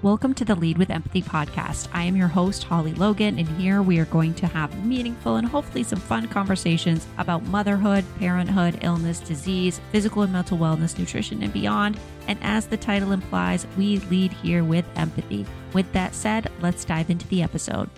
Welcome to the Lead with Empathy podcast. I am your host, Holly Logan, and here we are going to have meaningful and hopefully some fun conversations about motherhood, parenthood, illness, disease, physical and mental wellness, nutrition, and beyond. And as the title implies, we lead here with empathy. With that said, let's dive into the episode.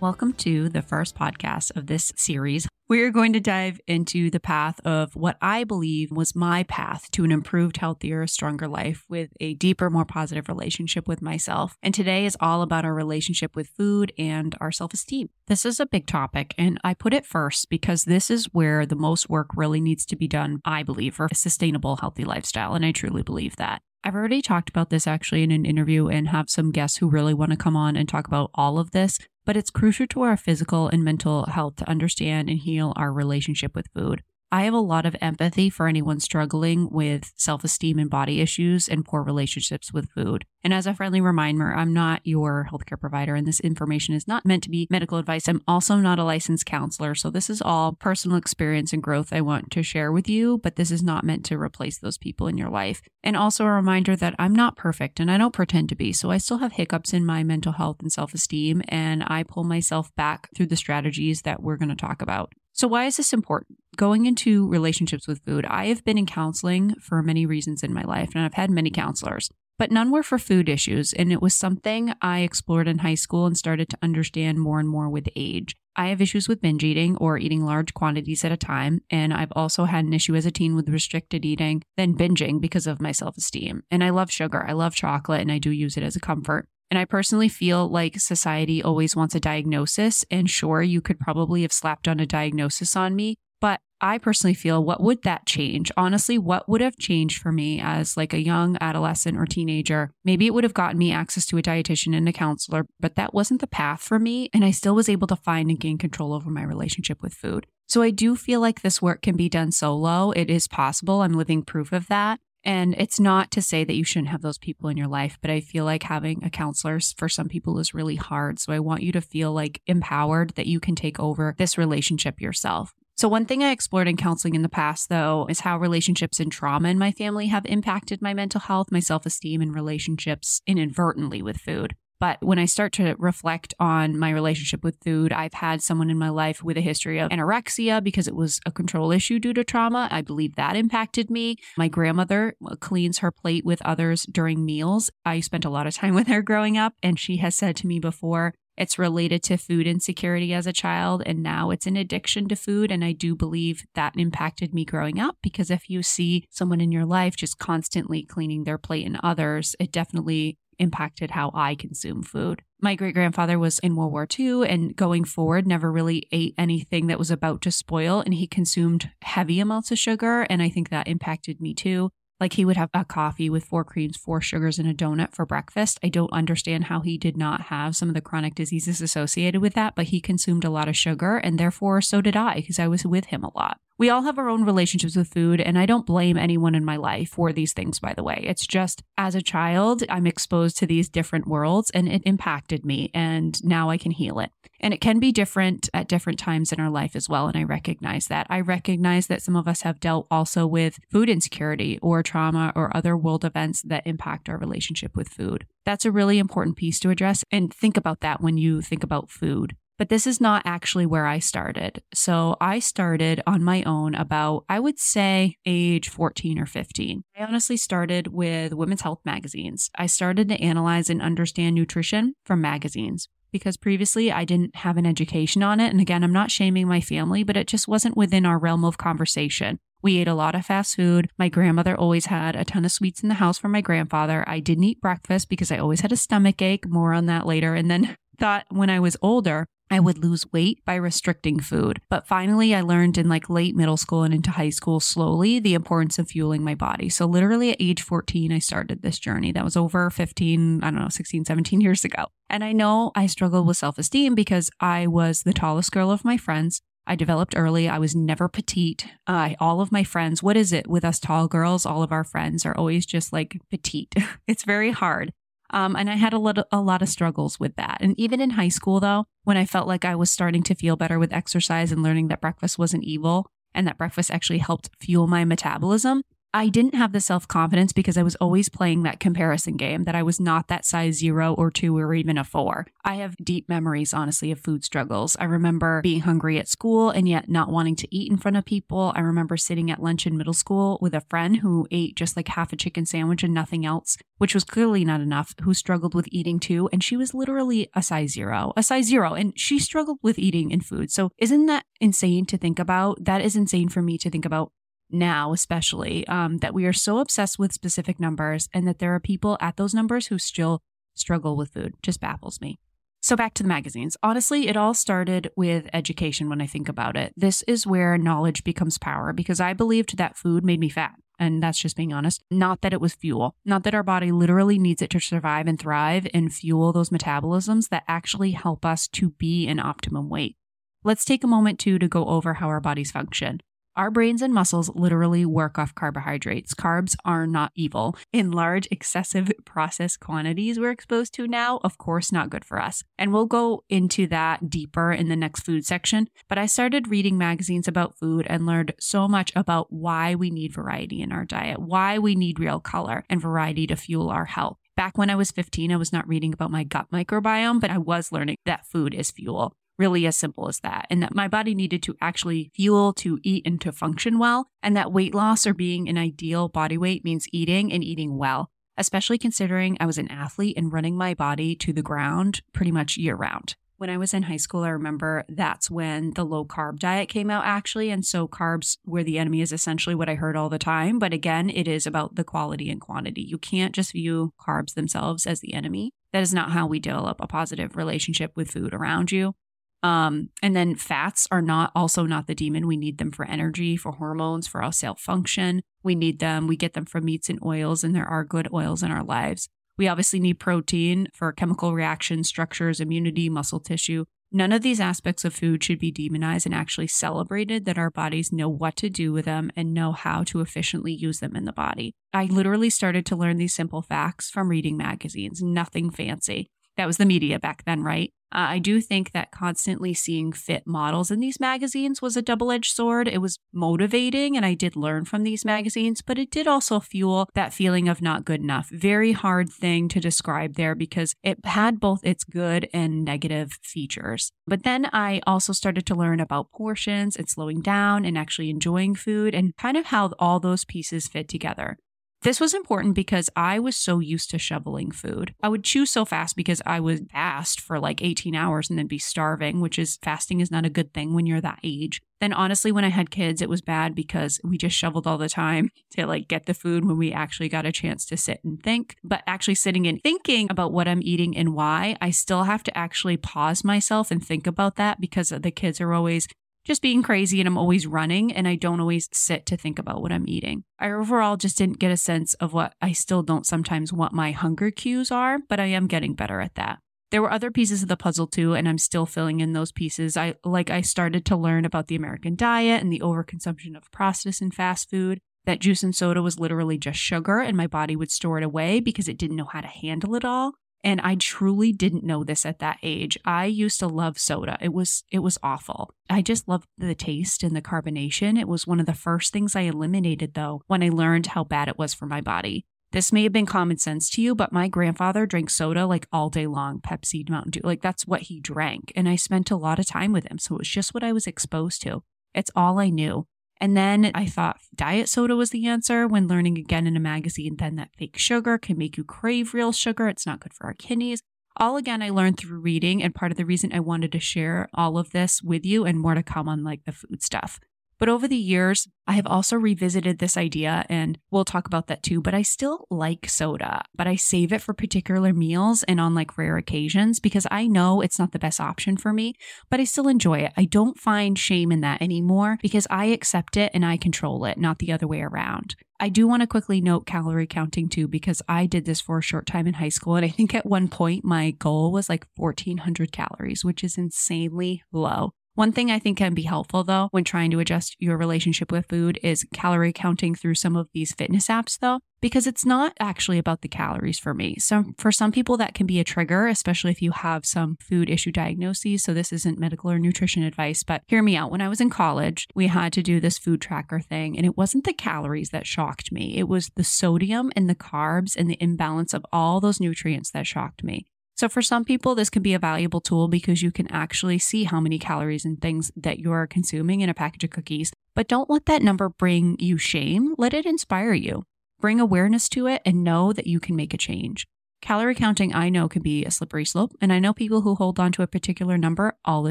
Welcome to the first podcast of this series. We're going to dive into the path of what I believe was my path to an improved, healthier, stronger life with a deeper, more positive relationship with myself. And today is all about our relationship with food and our self esteem. This is a big topic, and I put it first because this is where the most work really needs to be done, I believe, for a sustainable, healthy lifestyle. And I truly believe that. I've already talked about this actually in an interview and have some guests who really want to come on and talk about all of this but it's crucial to our physical and mental health to understand and heal our relationship with food. I have a lot of empathy for anyone struggling with self esteem and body issues and poor relationships with food. And as a friendly reminder, I'm not your healthcare provider, and this information is not meant to be medical advice. I'm also not a licensed counselor. So this is all personal experience and growth I want to share with you, but this is not meant to replace those people in your life. And also a reminder that I'm not perfect and I don't pretend to be. So I still have hiccups in my mental health and self esteem, and I pull myself back through the strategies that we're going to talk about. So, why is this important? Going into relationships with food, I have been in counseling for many reasons in my life, and I've had many counselors, but none were for food issues. And it was something I explored in high school and started to understand more and more with age. I have issues with binge eating or eating large quantities at a time. And I've also had an issue as a teen with restricted eating, then binging because of my self esteem. And I love sugar, I love chocolate, and I do use it as a comfort. And I personally feel like society always wants a diagnosis. And sure, you could probably have slapped on a diagnosis on me. But I personally feel what would that change? Honestly, what would have changed for me as like a young adolescent or teenager? Maybe it would have gotten me access to a dietitian and a counselor, but that wasn't the path for me. And I still was able to find and gain control over my relationship with food. So I do feel like this work can be done solo. It is possible. I'm living proof of that. And it's not to say that you shouldn't have those people in your life, but I feel like having a counselor for some people is really hard. So I want you to feel like empowered that you can take over this relationship yourself. So, one thing I explored in counseling in the past, though, is how relationships and trauma in my family have impacted my mental health, my self esteem, and relationships inadvertently with food. But when I start to reflect on my relationship with food, I've had someone in my life with a history of anorexia because it was a control issue due to trauma. I believe that impacted me. My grandmother uh, cleans her plate with others during meals. I spent a lot of time with her growing up, and she has said to me before, it's related to food insecurity as a child, and now it's an addiction to food. And I do believe that impacted me growing up because if you see someone in your life just constantly cleaning their plate and others, it definitely impacted how I consume food. My great grandfather was in World War II and going forward never really ate anything that was about to spoil, and he consumed heavy amounts of sugar. And I think that impacted me too. Like he would have a coffee with four creams, four sugars, and a donut for breakfast. I don't understand how he did not have some of the chronic diseases associated with that, but he consumed a lot of sugar, and therefore so did I because I was with him a lot. We all have our own relationships with food, and I don't blame anyone in my life for these things, by the way. It's just as a child, I'm exposed to these different worlds and it impacted me, and now I can heal it. And it can be different at different times in our life as well. And I recognize that. I recognize that some of us have dealt also with food insecurity or trauma or other world events that impact our relationship with food. That's a really important piece to address. And think about that when you think about food. But this is not actually where I started. So I started on my own about, I would say, age 14 or 15. I honestly started with women's health magazines. I started to analyze and understand nutrition from magazines because previously I didn't have an education on it. And again, I'm not shaming my family, but it just wasn't within our realm of conversation. We ate a lot of fast food. My grandmother always had a ton of sweets in the house for my grandfather. I didn't eat breakfast because I always had a stomach ache. More on that later. And then thought when I was older, I would lose weight by restricting food. But finally, I learned in like late middle school and into high school slowly the importance of fueling my body. So, literally at age 14, I started this journey. That was over 15, I don't know, 16, 17 years ago. And I know I struggled with self esteem because I was the tallest girl of my friends. I developed early. I was never petite. Uh, all of my friends, what is it with us tall girls? All of our friends are always just like petite. it's very hard. Um, and I had a lot, a lot of struggles with that. And even in high school, though, when I felt like I was starting to feel better with exercise and learning that breakfast wasn't evil and that breakfast actually helped fuel my metabolism, I didn't have the self confidence because I was always playing that comparison game that I was not that size zero or two or even a four. I have deep memories, honestly, of food struggles. I remember being hungry at school and yet not wanting to eat in front of people. I remember sitting at lunch in middle school with a friend who ate just like half a chicken sandwich and nothing else, which was clearly not enough, who struggled with eating too. And she was literally a size zero, a size zero, and she struggled with eating and food. So isn't that insane to think about? That is insane for me to think about now, especially, um, that we are so obsessed with specific numbers and that there are people at those numbers who still struggle with food. Just baffles me. So, back to the magazines. Honestly, it all started with education when I think about it. This is where knowledge becomes power because I believed that food made me fat. And that's just being honest. Not that it was fuel, not that our body literally needs it to survive and thrive and fuel those metabolisms that actually help us to be in optimum weight. Let's take a moment too to go over how our bodies function. Our brains and muscles literally work off carbohydrates. Carbs are not evil. In large, excessive processed quantities we're exposed to now, of course, not good for us. And we'll go into that deeper in the next food section. But I started reading magazines about food and learned so much about why we need variety in our diet, why we need real color and variety to fuel our health. Back when I was 15, I was not reading about my gut microbiome, but I was learning that food is fuel really as simple as that. And that my body needed to actually fuel to eat and to function well. And that weight loss or being an ideal body weight means eating and eating well, especially considering I was an athlete and running my body to the ground pretty much year round. When I was in high school, I remember that's when the low carb diet came out, actually. And so, carbs were the enemy, is essentially what I heard all the time. But again, it is about the quality and quantity. You can't just view carbs themselves as the enemy. That is not how we develop a positive relationship with food around you. Um, and then fats are not also not the demon. We need them for energy, for hormones, for our cell function. We need them. We get them from meats and oils, and there are good oils in our lives. We obviously need protein for chemical reactions, structures, immunity, muscle tissue. None of these aspects of food should be demonized and actually celebrated that our bodies know what to do with them and know how to efficiently use them in the body. I literally started to learn these simple facts from reading magazines, nothing fancy. That was the media back then, right? Uh, I do think that constantly seeing fit models in these magazines was a double edged sword. It was motivating, and I did learn from these magazines, but it did also fuel that feeling of not good enough. Very hard thing to describe there because it had both its good and negative features. But then I also started to learn about portions and slowing down and actually enjoying food and kind of how all those pieces fit together. This was important because I was so used to shoveling food. I would chew so fast because I would fast for like 18 hours and then be starving, which is fasting is not a good thing when you're that age. Then honestly, when I had kids, it was bad because we just shoveled all the time to like get the food when we actually got a chance to sit and think. But actually sitting and thinking about what I'm eating and why, I still have to actually pause myself and think about that because the kids are always just being crazy and I'm always running and I don't always sit to think about what I'm eating. I overall just didn't get a sense of what I still don't sometimes what my hunger cues are, but I am getting better at that. There were other pieces of the puzzle too, and I'm still filling in those pieces. I like I started to learn about the American diet and the overconsumption of processed and fast food. That juice and soda was literally just sugar, and my body would store it away because it didn't know how to handle it all. And I truly didn't know this at that age. I used to love soda. It was it was awful. I just loved the taste and the carbonation. It was one of the first things I eliminated though when I learned how bad it was for my body. This may have been common sense to you, but my grandfather drank soda like all day long, Pepsi, Mountain Dew. Like that's what he drank. And I spent a lot of time with him. So it was just what I was exposed to. It's all I knew. And then I thought diet soda was the answer when learning again in a magazine then that fake sugar can make you crave real sugar. It's not good for our kidneys. All again, I learned through reading, and part of the reason I wanted to share all of this with you and more to come on like the food stuff. But over the years, I have also revisited this idea and we'll talk about that too. But I still like soda, but I save it for particular meals and on like rare occasions because I know it's not the best option for me, but I still enjoy it. I don't find shame in that anymore because I accept it and I control it, not the other way around. I do want to quickly note calorie counting too, because I did this for a short time in high school. And I think at one point my goal was like 1400 calories, which is insanely low. One thing I think can be helpful though when trying to adjust your relationship with food is calorie counting through some of these fitness apps though, because it's not actually about the calories for me. So for some people that can be a trigger, especially if you have some food issue diagnoses. So this isn't medical or nutrition advice, but hear me out. When I was in college, we had to do this food tracker thing and it wasn't the calories that shocked me. It was the sodium and the carbs and the imbalance of all those nutrients that shocked me. So, for some people, this can be a valuable tool because you can actually see how many calories and things that you're consuming in a package of cookies. But don't let that number bring you shame. Let it inspire you. Bring awareness to it and know that you can make a change. Calorie counting, I know, can be a slippery slope. And I know people who hold on to a particular number all the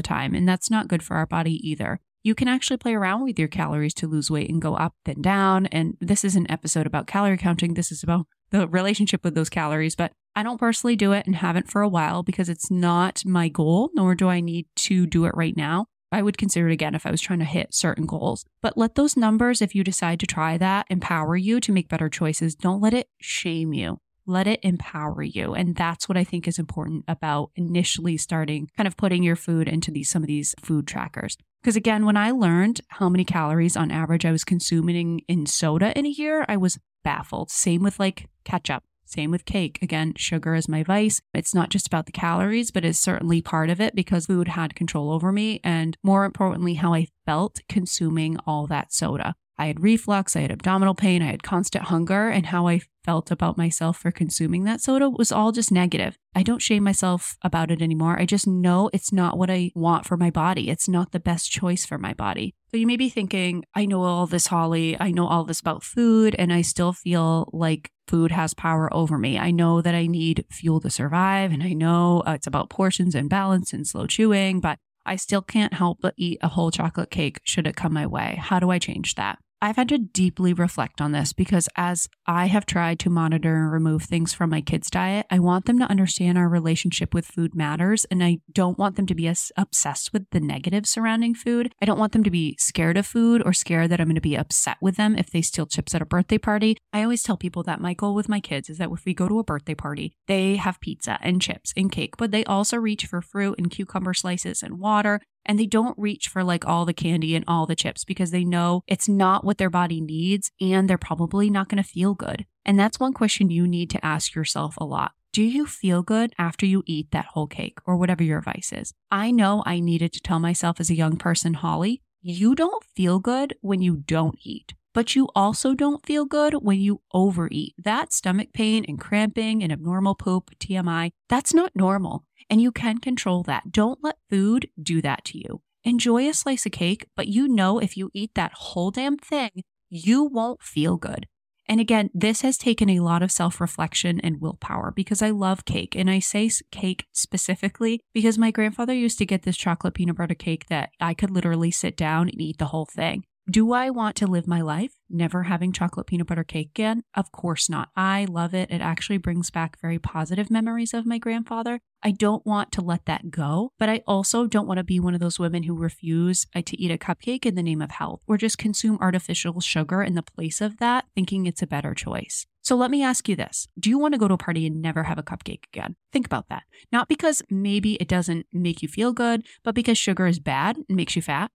time, and that's not good for our body either. You can actually play around with your calories to lose weight and go up and down. And this is an episode about calorie counting. This is about the relationship with those calories, but I don't personally do it and haven't for a while because it's not my goal, nor do I need to do it right now. I would consider it again if I was trying to hit certain goals. But let those numbers, if you decide to try that, empower you to make better choices. Don't let it shame you. Let it empower you. And that's what I think is important about initially starting kind of putting your food into these some of these food trackers. Because again, when I learned how many calories on average I was consuming in soda in a year, I was baffled. Same with like ketchup. Same with cake. Again, sugar is my vice. It's not just about the calories, but it's certainly part of it because food had control over me. And more importantly, how I felt consuming all that soda. I had reflux, I had abdominal pain, I had constant hunger, and how I felt about myself for consuming that soda was all just negative. I don't shame myself about it anymore. I just know it's not what I want for my body. It's not the best choice for my body. So you may be thinking, I know all this, Holly. I know all this about food, and I still feel like food has power over me. I know that I need fuel to survive, and I know uh, it's about portions and balance and slow chewing, but I still can't help but eat a whole chocolate cake should it come my way. How do I change that? I've had to deeply reflect on this because as I have tried to monitor and remove things from my kids' diet, I want them to understand our relationship with food matters. And I don't want them to be as obsessed with the negative surrounding food. I don't want them to be scared of food or scared that I'm going to be upset with them if they steal chips at a birthday party. I always tell people that my goal with my kids is that if we go to a birthday party, they have pizza and chips and cake, but they also reach for fruit and cucumber slices and water and they don't reach for like all the candy and all the chips because they know it's not what their body needs and they're probably not going to feel good. And that's one question you need to ask yourself a lot. Do you feel good after you eat that whole cake or whatever your vice is? I know I needed to tell myself as a young person, Holly, you don't feel good when you don't eat but you also don't feel good when you overeat. That stomach pain and cramping and abnormal poop, TMI, that's not normal and you can control that. Don't let food do that to you. Enjoy a slice of cake, but you know if you eat that whole damn thing, you won't feel good. And again, this has taken a lot of self reflection and willpower because I love cake. And I say cake specifically because my grandfather used to get this chocolate peanut butter cake that I could literally sit down and eat the whole thing. Do I want to live my life never having chocolate peanut butter cake again? Of course not. I love it. It actually brings back very positive memories of my grandfather. I don't want to let that go, but I also don't want to be one of those women who refuse uh, to eat a cupcake in the name of health or just consume artificial sugar in the place of that, thinking it's a better choice. So let me ask you this Do you want to go to a party and never have a cupcake again? Think about that. Not because maybe it doesn't make you feel good, but because sugar is bad and makes you fat.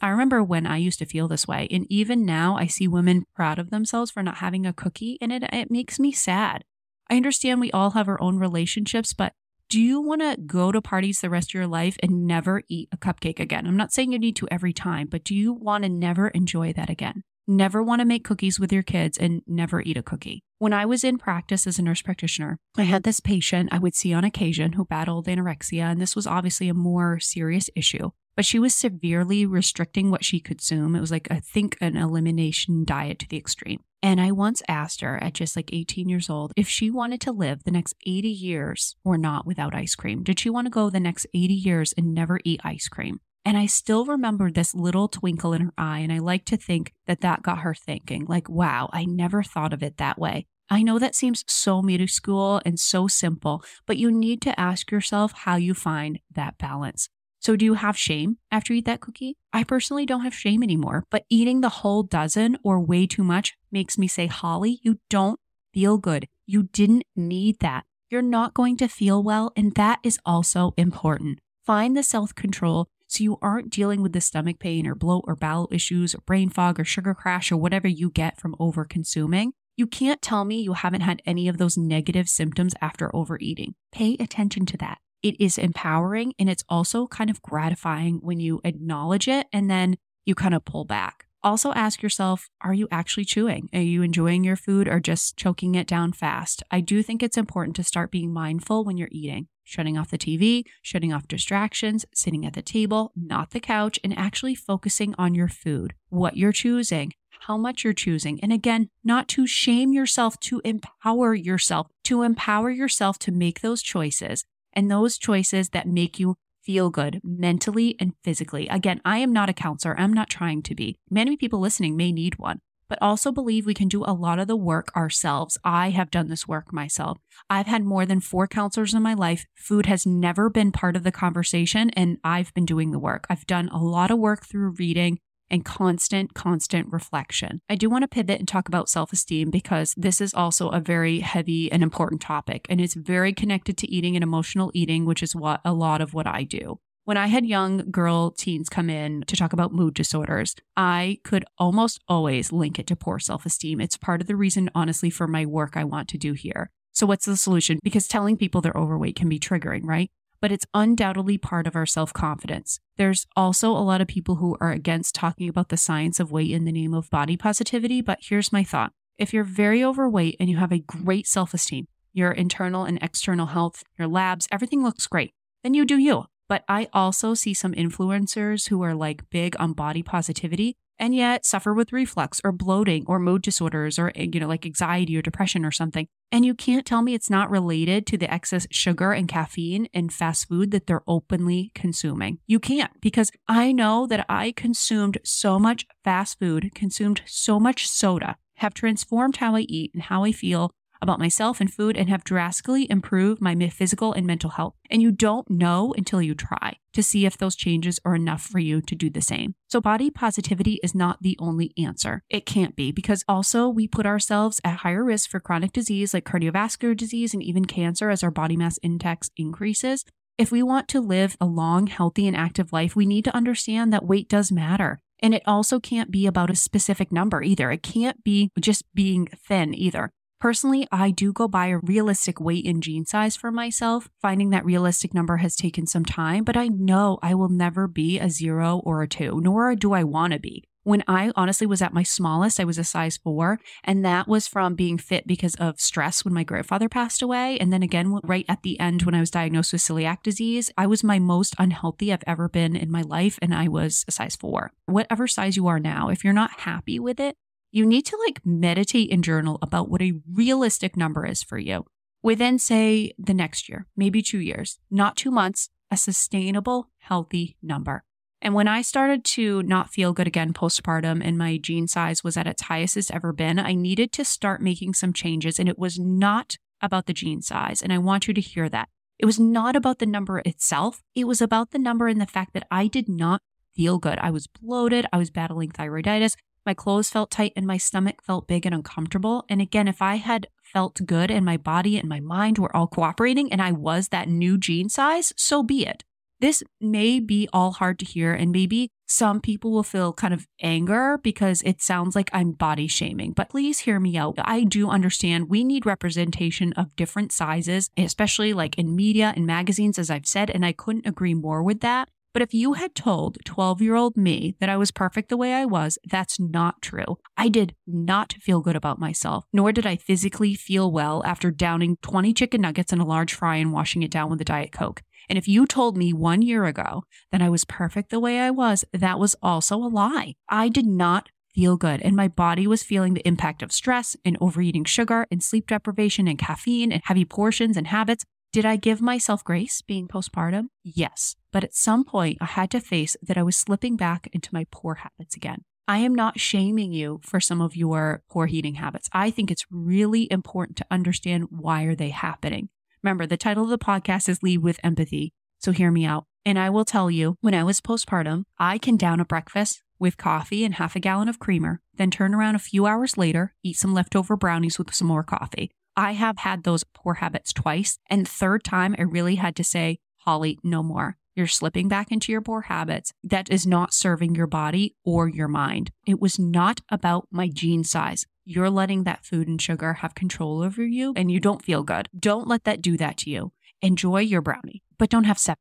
I remember when I used to feel this way, and even now I see women proud of themselves for not having a cookie, and it, it makes me sad. I understand we all have our own relationships, but do you want to go to parties the rest of your life and never eat a cupcake again? I'm not saying you need to every time, but do you want to never enjoy that again? Never want to make cookies with your kids and never eat a cookie. When I was in practice as a nurse practitioner, I had this patient I would see on occasion who battled anorexia, and this was obviously a more serious issue but she was severely restricting what she consumed. It was like, I think, an elimination diet to the extreme. And I once asked her at just like 18 years old if she wanted to live the next 80 years or not without ice cream. Did she want to go the next 80 years and never eat ice cream? And I still remember this little twinkle in her eye. And I like to think that that got her thinking, like, wow, I never thought of it that way. I know that seems so minuscule and so simple, but you need to ask yourself how you find that balance. So, do you have shame after you eat that cookie? I personally don't have shame anymore, but eating the whole dozen or way too much makes me say, Holly, you don't feel good. You didn't need that. You're not going to feel well, and that is also important. Find the self control so you aren't dealing with the stomach pain or bloat or bowel issues or brain fog or sugar crash or whatever you get from over consuming. You can't tell me you haven't had any of those negative symptoms after overeating. Pay attention to that. It is empowering and it's also kind of gratifying when you acknowledge it and then you kind of pull back. Also, ask yourself are you actually chewing? Are you enjoying your food or just choking it down fast? I do think it's important to start being mindful when you're eating, shutting off the TV, shutting off distractions, sitting at the table, not the couch, and actually focusing on your food, what you're choosing, how much you're choosing. And again, not to shame yourself, to empower yourself, to empower yourself to make those choices and those choices that make you feel good mentally and physically. Again, I am not a counselor. I'm not trying to be. Many people listening may need one, but also believe we can do a lot of the work ourselves. I have done this work myself. I've had more than four counselors in my life. Food has never been part of the conversation, and I've been doing the work. I've done a lot of work through reading, and constant, constant reflection. I do want to pivot and talk about self esteem because this is also a very heavy and important topic, and it's very connected to eating and emotional eating, which is what a lot of what I do. When I had young girl teens come in to talk about mood disorders, I could almost always link it to poor self esteem. It's part of the reason, honestly, for my work I want to do here. So, what's the solution? Because telling people they're overweight can be triggering, right? but it's undoubtedly part of our self confidence. There's also a lot of people who are against talking about the science of weight in the name of body positivity, but here's my thought. If you're very overweight and you have a great self esteem, your internal and external health, your labs, everything looks great, then you do you. But I also see some influencers who are like big on body positivity and yet suffer with reflux or bloating or mood disorders or, eh, you know, like anxiety or depression or something. And you can't tell me it's not related to the excess sugar and caffeine in fast food that they're openly consuming. You can't because I know that I consumed so much fast food, consumed so much soda, have transformed how I eat and how I feel about myself and food and have drastically improved my physical and mental health. And you don't know until you try to see if those changes are enough for you to do the same. So, body positivity is not the only answer. It can't be because also we put ourselves at higher risk for chronic disease like cardiovascular disease and even cancer as our body mass index increases. If we want to live a long, healthy, and active life, we need to understand that weight does matter. And it also can't be about a specific number either. It can't be just being thin either. Personally, I do go by a realistic weight and jean size for myself. Finding that realistic number has taken some time, but I know I will never be a zero or a two, nor do I want to be. When I honestly was at my smallest, I was a size four, and that was from being fit because of stress when my grandfather passed away. And then again, right at the end, when I was diagnosed with celiac disease, I was my most unhealthy I've ever been in my life, and I was a size four. Whatever size you are now, if you're not happy with it, you need to like meditate and journal about what a realistic number is for you within, say, the next year, maybe two years, not two months, a sustainable, healthy number. And when I started to not feel good again postpartum and my jean size was at its highest it's ever been, I needed to start making some changes. And it was not about the jean size. And I want you to hear that. It was not about the number itself. It was about the number and the fact that I did not feel good. I was bloated. I was battling thyroiditis. My clothes felt tight and my stomach felt big and uncomfortable. And again, if I had felt good and my body and my mind were all cooperating and I was that new jean size, so be it. This may be all hard to hear, and maybe some people will feel kind of anger because it sounds like I'm body shaming. But please hear me out. I do understand we need representation of different sizes, especially like in media and magazines, as I've said, and I couldn't agree more with that. But if you had told 12 year old me that I was perfect the way I was, that's not true. I did not feel good about myself, nor did I physically feel well after downing 20 chicken nuggets and a large fry and washing it down with a Diet Coke. And if you told me one year ago that I was perfect the way I was, that was also a lie. I did not feel good. And my body was feeling the impact of stress and overeating sugar and sleep deprivation and caffeine and heavy portions and habits. Did I give myself grace being postpartum? Yes. But at some point, I had to face that I was slipping back into my poor habits again. I am not shaming you for some of your poor eating habits. I think it's really important to understand why are they happening. Remember, the title of the podcast is Lead with Empathy. So hear me out. And I will tell you, when I was postpartum, I can down a breakfast with coffee and half a gallon of creamer, then turn around a few hours later, eat some leftover brownies with some more coffee. I have had those poor habits twice. And third time, I really had to say, Holly, no more. you're slipping back into your poor habits that is not serving your body or your mind. It was not about my jean size. You're letting that food and sugar have control over you and you don't feel good. Don't let that do that to you. Enjoy your brownie, but don't have seven.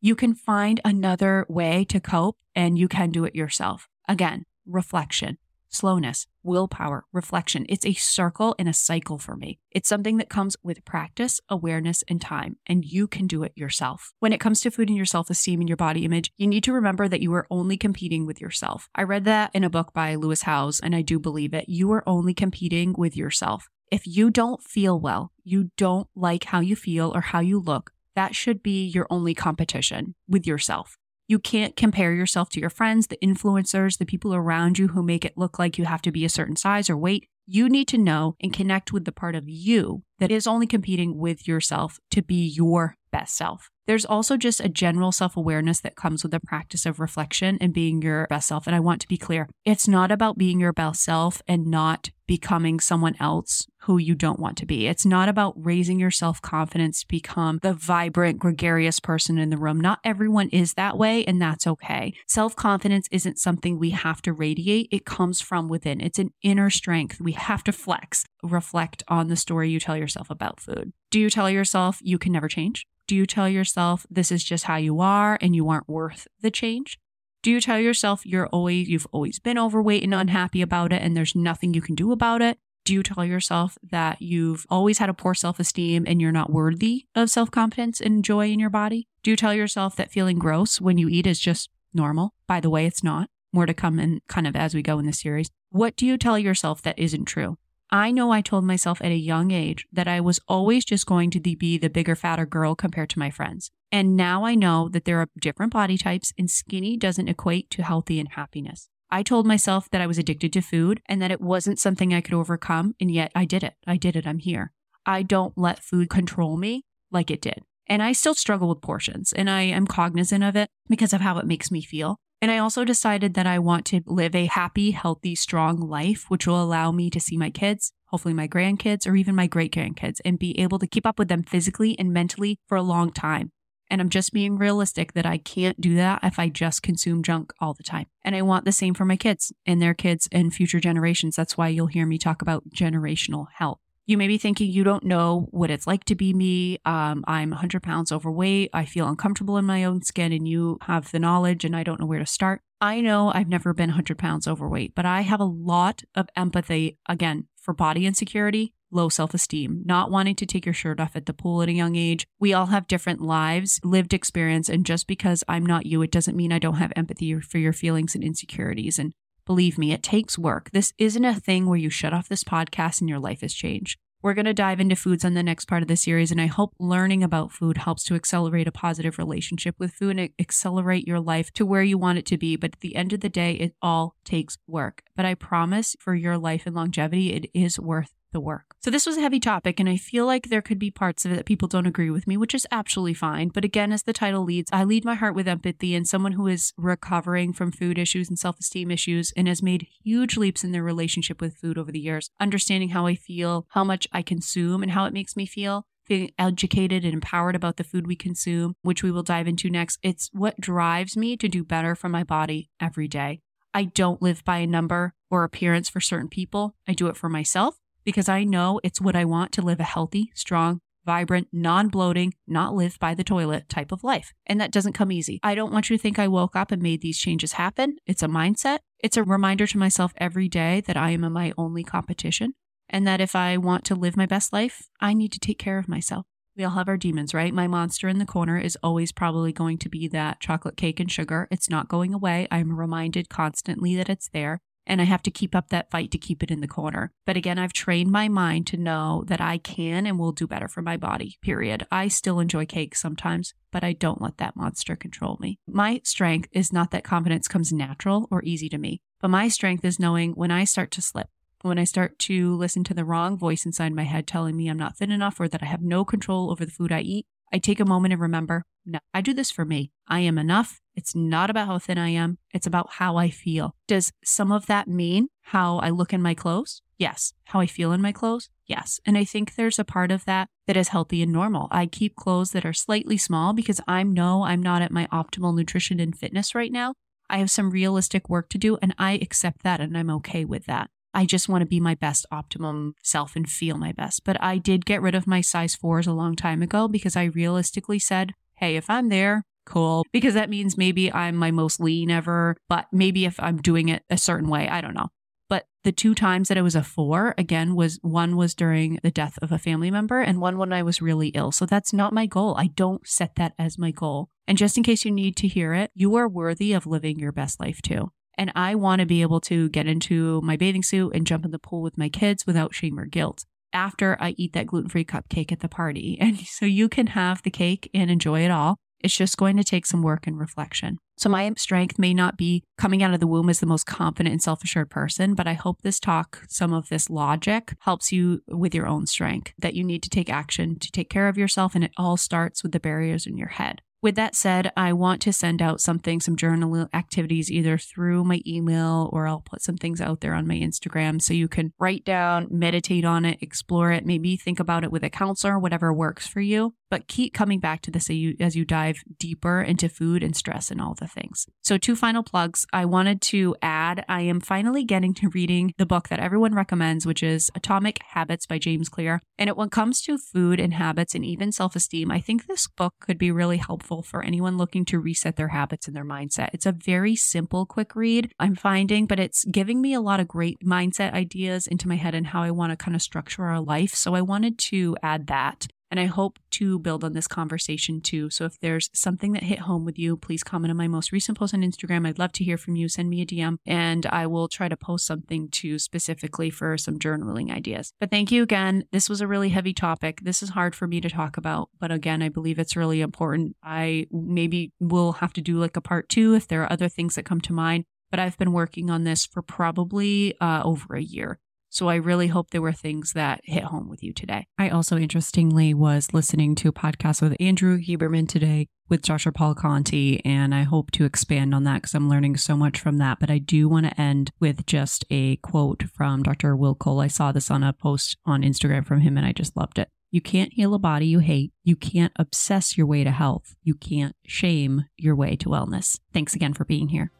You can find another way to cope and you can do it yourself. Again, reflection slowness, willpower, reflection. It's a circle and a cycle for me. It's something that comes with practice, awareness, and time, and you can do it yourself. When it comes to food and your self esteem and your body image, you need to remember that you are only competing with yourself. I read that in a book by Lewis Howes, and I do believe it. You are only competing with yourself. If you don't feel well, you don't like how you feel or how you look, that should be your only competition with yourself. You can't compare yourself to your friends, the influencers, the people around you who make it look like you have to be a certain size or weight. You need to know and connect with the part of you that is only competing with yourself to be your best self. There's also just a general self awareness that comes with the practice of reflection and being your best self. And I want to be clear it's not about being your best self and not becoming someone else who you don't want to be. It's not about raising your self confidence to become the vibrant, gregarious person in the room. Not everyone is that way, and that's okay. Self confidence isn't something we have to radiate, it comes from within. It's an inner strength we have to flex. Reflect on the story you tell yourself about food. Do you tell yourself you can never change? Do you tell yourself this is just how you are and you aren't worth the change? Do you tell yourself you're always you've always been overweight and unhappy about it and there's nothing you can do about it? Do you tell yourself that you've always had a poor self-esteem and you're not worthy of self-confidence and joy in your body? Do you tell yourself that feeling gross when you eat is just normal? By the way, it's not. More to come in kind of as we go in the series. What do you tell yourself that isn't true? I know I told myself at a young age that I was always just going to be the bigger, fatter girl compared to my friends. And now I know that there are different body types and skinny doesn't equate to healthy and happiness. I told myself that I was addicted to food and that it wasn't something I could overcome. And yet I did it. I did it. I'm here. I don't let food control me like it did. And I still struggle with portions and I am cognizant of it because of how it makes me feel. And I also decided that I want to live a happy, healthy, strong life, which will allow me to see my kids, hopefully my grandkids, or even my great grandkids, and be able to keep up with them physically and mentally for a long time. And I'm just being realistic that I can't do that if I just consume junk all the time. And I want the same for my kids and their kids and future generations. That's why you'll hear me talk about generational health. You may be thinking you don't know what it's like to be me. Um, I'm 100 pounds overweight. I feel uncomfortable in my own skin, and you have the knowledge, and I don't know where to start. I know I've never been 100 pounds overweight, but I have a lot of empathy, again, for body insecurity, low self esteem, not wanting to take your shirt off at the pool at a young age. We all have different lives, lived experience. And just because I'm not you, it doesn't mean I don't have empathy for your feelings and insecurities. And Believe me, it takes work. This isn't a thing where you shut off this podcast and your life has changed. We're going to dive into foods on the next part of the series, and I hope learning about food helps to accelerate a positive relationship with food and accelerate your life to where you want it to be. But at the end of the day, it all takes work. But I promise for your life and longevity, it is worth the work. So, this was a heavy topic, and I feel like there could be parts of it that people don't agree with me, which is absolutely fine. But again, as the title leads, I lead my heart with empathy and someone who is recovering from food issues and self esteem issues and has made huge leaps in their relationship with food over the years, understanding how I feel, how much I consume, and how it makes me feel feeling educated and empowered about the food we consume, which we will dive into next. It's what drives me to do better for my body every day. I don't live by a number or appearance for certain people. I do it for myself because I know it's what I want to live a healthy, strong, vibrant, non bloating, not live by the toilet type of life. And that doesn't come easy. I don't want you to think I woke up and made these changes happen. It's a mindset. It's a reminder to myself every day that I am my only competition and that if I want to live my best life, I need to take care of myself. We all have our demons, right? My monster in the corner is always probably going to be that chocolate cake and sugar. It's not going away. I'm reminded constantly that it's there and I have to keep up that fight to keep it in the corner. But again, I've trained my mind to know that I can and will do better for my body, period. I still enjoy cake sometimes, but I don't let that monster control me. My strength is not that confidence comes natural or easy to me, but my strength is knowing when I start to slip. When I start to listen to the wrong voice inside my head telling me I'm not thin enough or that I have no control over the food I eat, I take a moment and remember, no, I do this for me. I am enough. It's not about how thin I am. It's about how I feel. Does some of that mean how I look in my clothes? Yes. How I feel in my clothes? Yes. And I think there's a part of that that is healthy and normal. I keep clothes that are slightly small because I know I'm not at my optimal nutrition and fitness right now. I have some realistic work to do and I accept that and I'm okay with that. I just want to be my best optimum self and feel my best. But I did get rid of my size fours a long time ago because I realistically said, hey, if I'm there, cool. Because that means maybe I'm my most lean ever, but maybe if I'm doing it a certain way, I don't know. But the two times that I was a four, again, was one was during the death of a family member and one when I was really ill. So that's not my goal. I don't set that as my goal. And just in case you need to hear it, you are worthy of living your best life too. And I want to be able to get into my bathing suit and jump in the pool with my kids without shame or guilt after I eat that gluten free cupcake at the party. And so you can have the cake and enjoy it all. It's just going to take some work and reflection. So, my strength may not be coming out of the womb as the most confident and self assured person, but I hope this talk, some of this logic, helps you with your own strength that you need to take action to take care of yourself. And it all starts with the barriers in your head. With that said, I want to send out something, some journal activities, either through my email or I'll put some things out there on my Instagram so you can write down, meditate on it, explore it, maybe think about it with a counselor, whatever works for you. But keep coming back to this as you, as you dive deeper into food and stress and all the things. So, two final plugs. I wanted to add I am finally getting to reading the book that everyone recommends, which is Atomic Habits by James Clear. And it, when it comes to food and habits and even self esteem, I think this book could be really helpful for anyone looking to reset their habits and their mindset. It's a very simple, quick read, I'm finding, but it's giving me a lot of great mindset ideas into my head and how I want to kind of structure our life. So I wanted to add that. And I hope to build on this conversation too. So if there's something that hit home with you, please comment on my most recent post on Instagram. I'd love to hear from you. Send me a DM and I will try to post something too specifically for some journaling ideas. But thank you again. This was a really heavy topic. This is hard for me to talk about, but again, I believe it's really important. I maybe will have to do like a part two if there are other things that come to mind but I've been working on this for probably uh, over a year. So I really hope there were things that hit home with you today. I also interestingly was listening to a podcast with Andrew Huberman today with Joshua Paul Conti, and I hope to expand on that because I'm learning so much from that. But I do want to end with just a quote from Dr. Will Cole. I saw this on a post on Instagram from him and I just loved it. You can't heal a body you hate. You can't obsess your way to health. You can't shame your way to wellness. Thanks again for being here.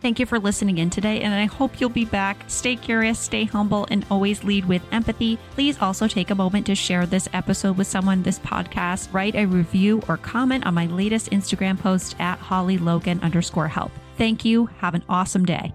Thank you for listening in today, and I hope you'll be back. Stay curious, stay humble, and always lead with empathy. Please also take a moment to share this episode with someone, this podcast, write a review or comment on my latest Instagram post at Holly Logan underscore health. Thank you. Have an awesome day.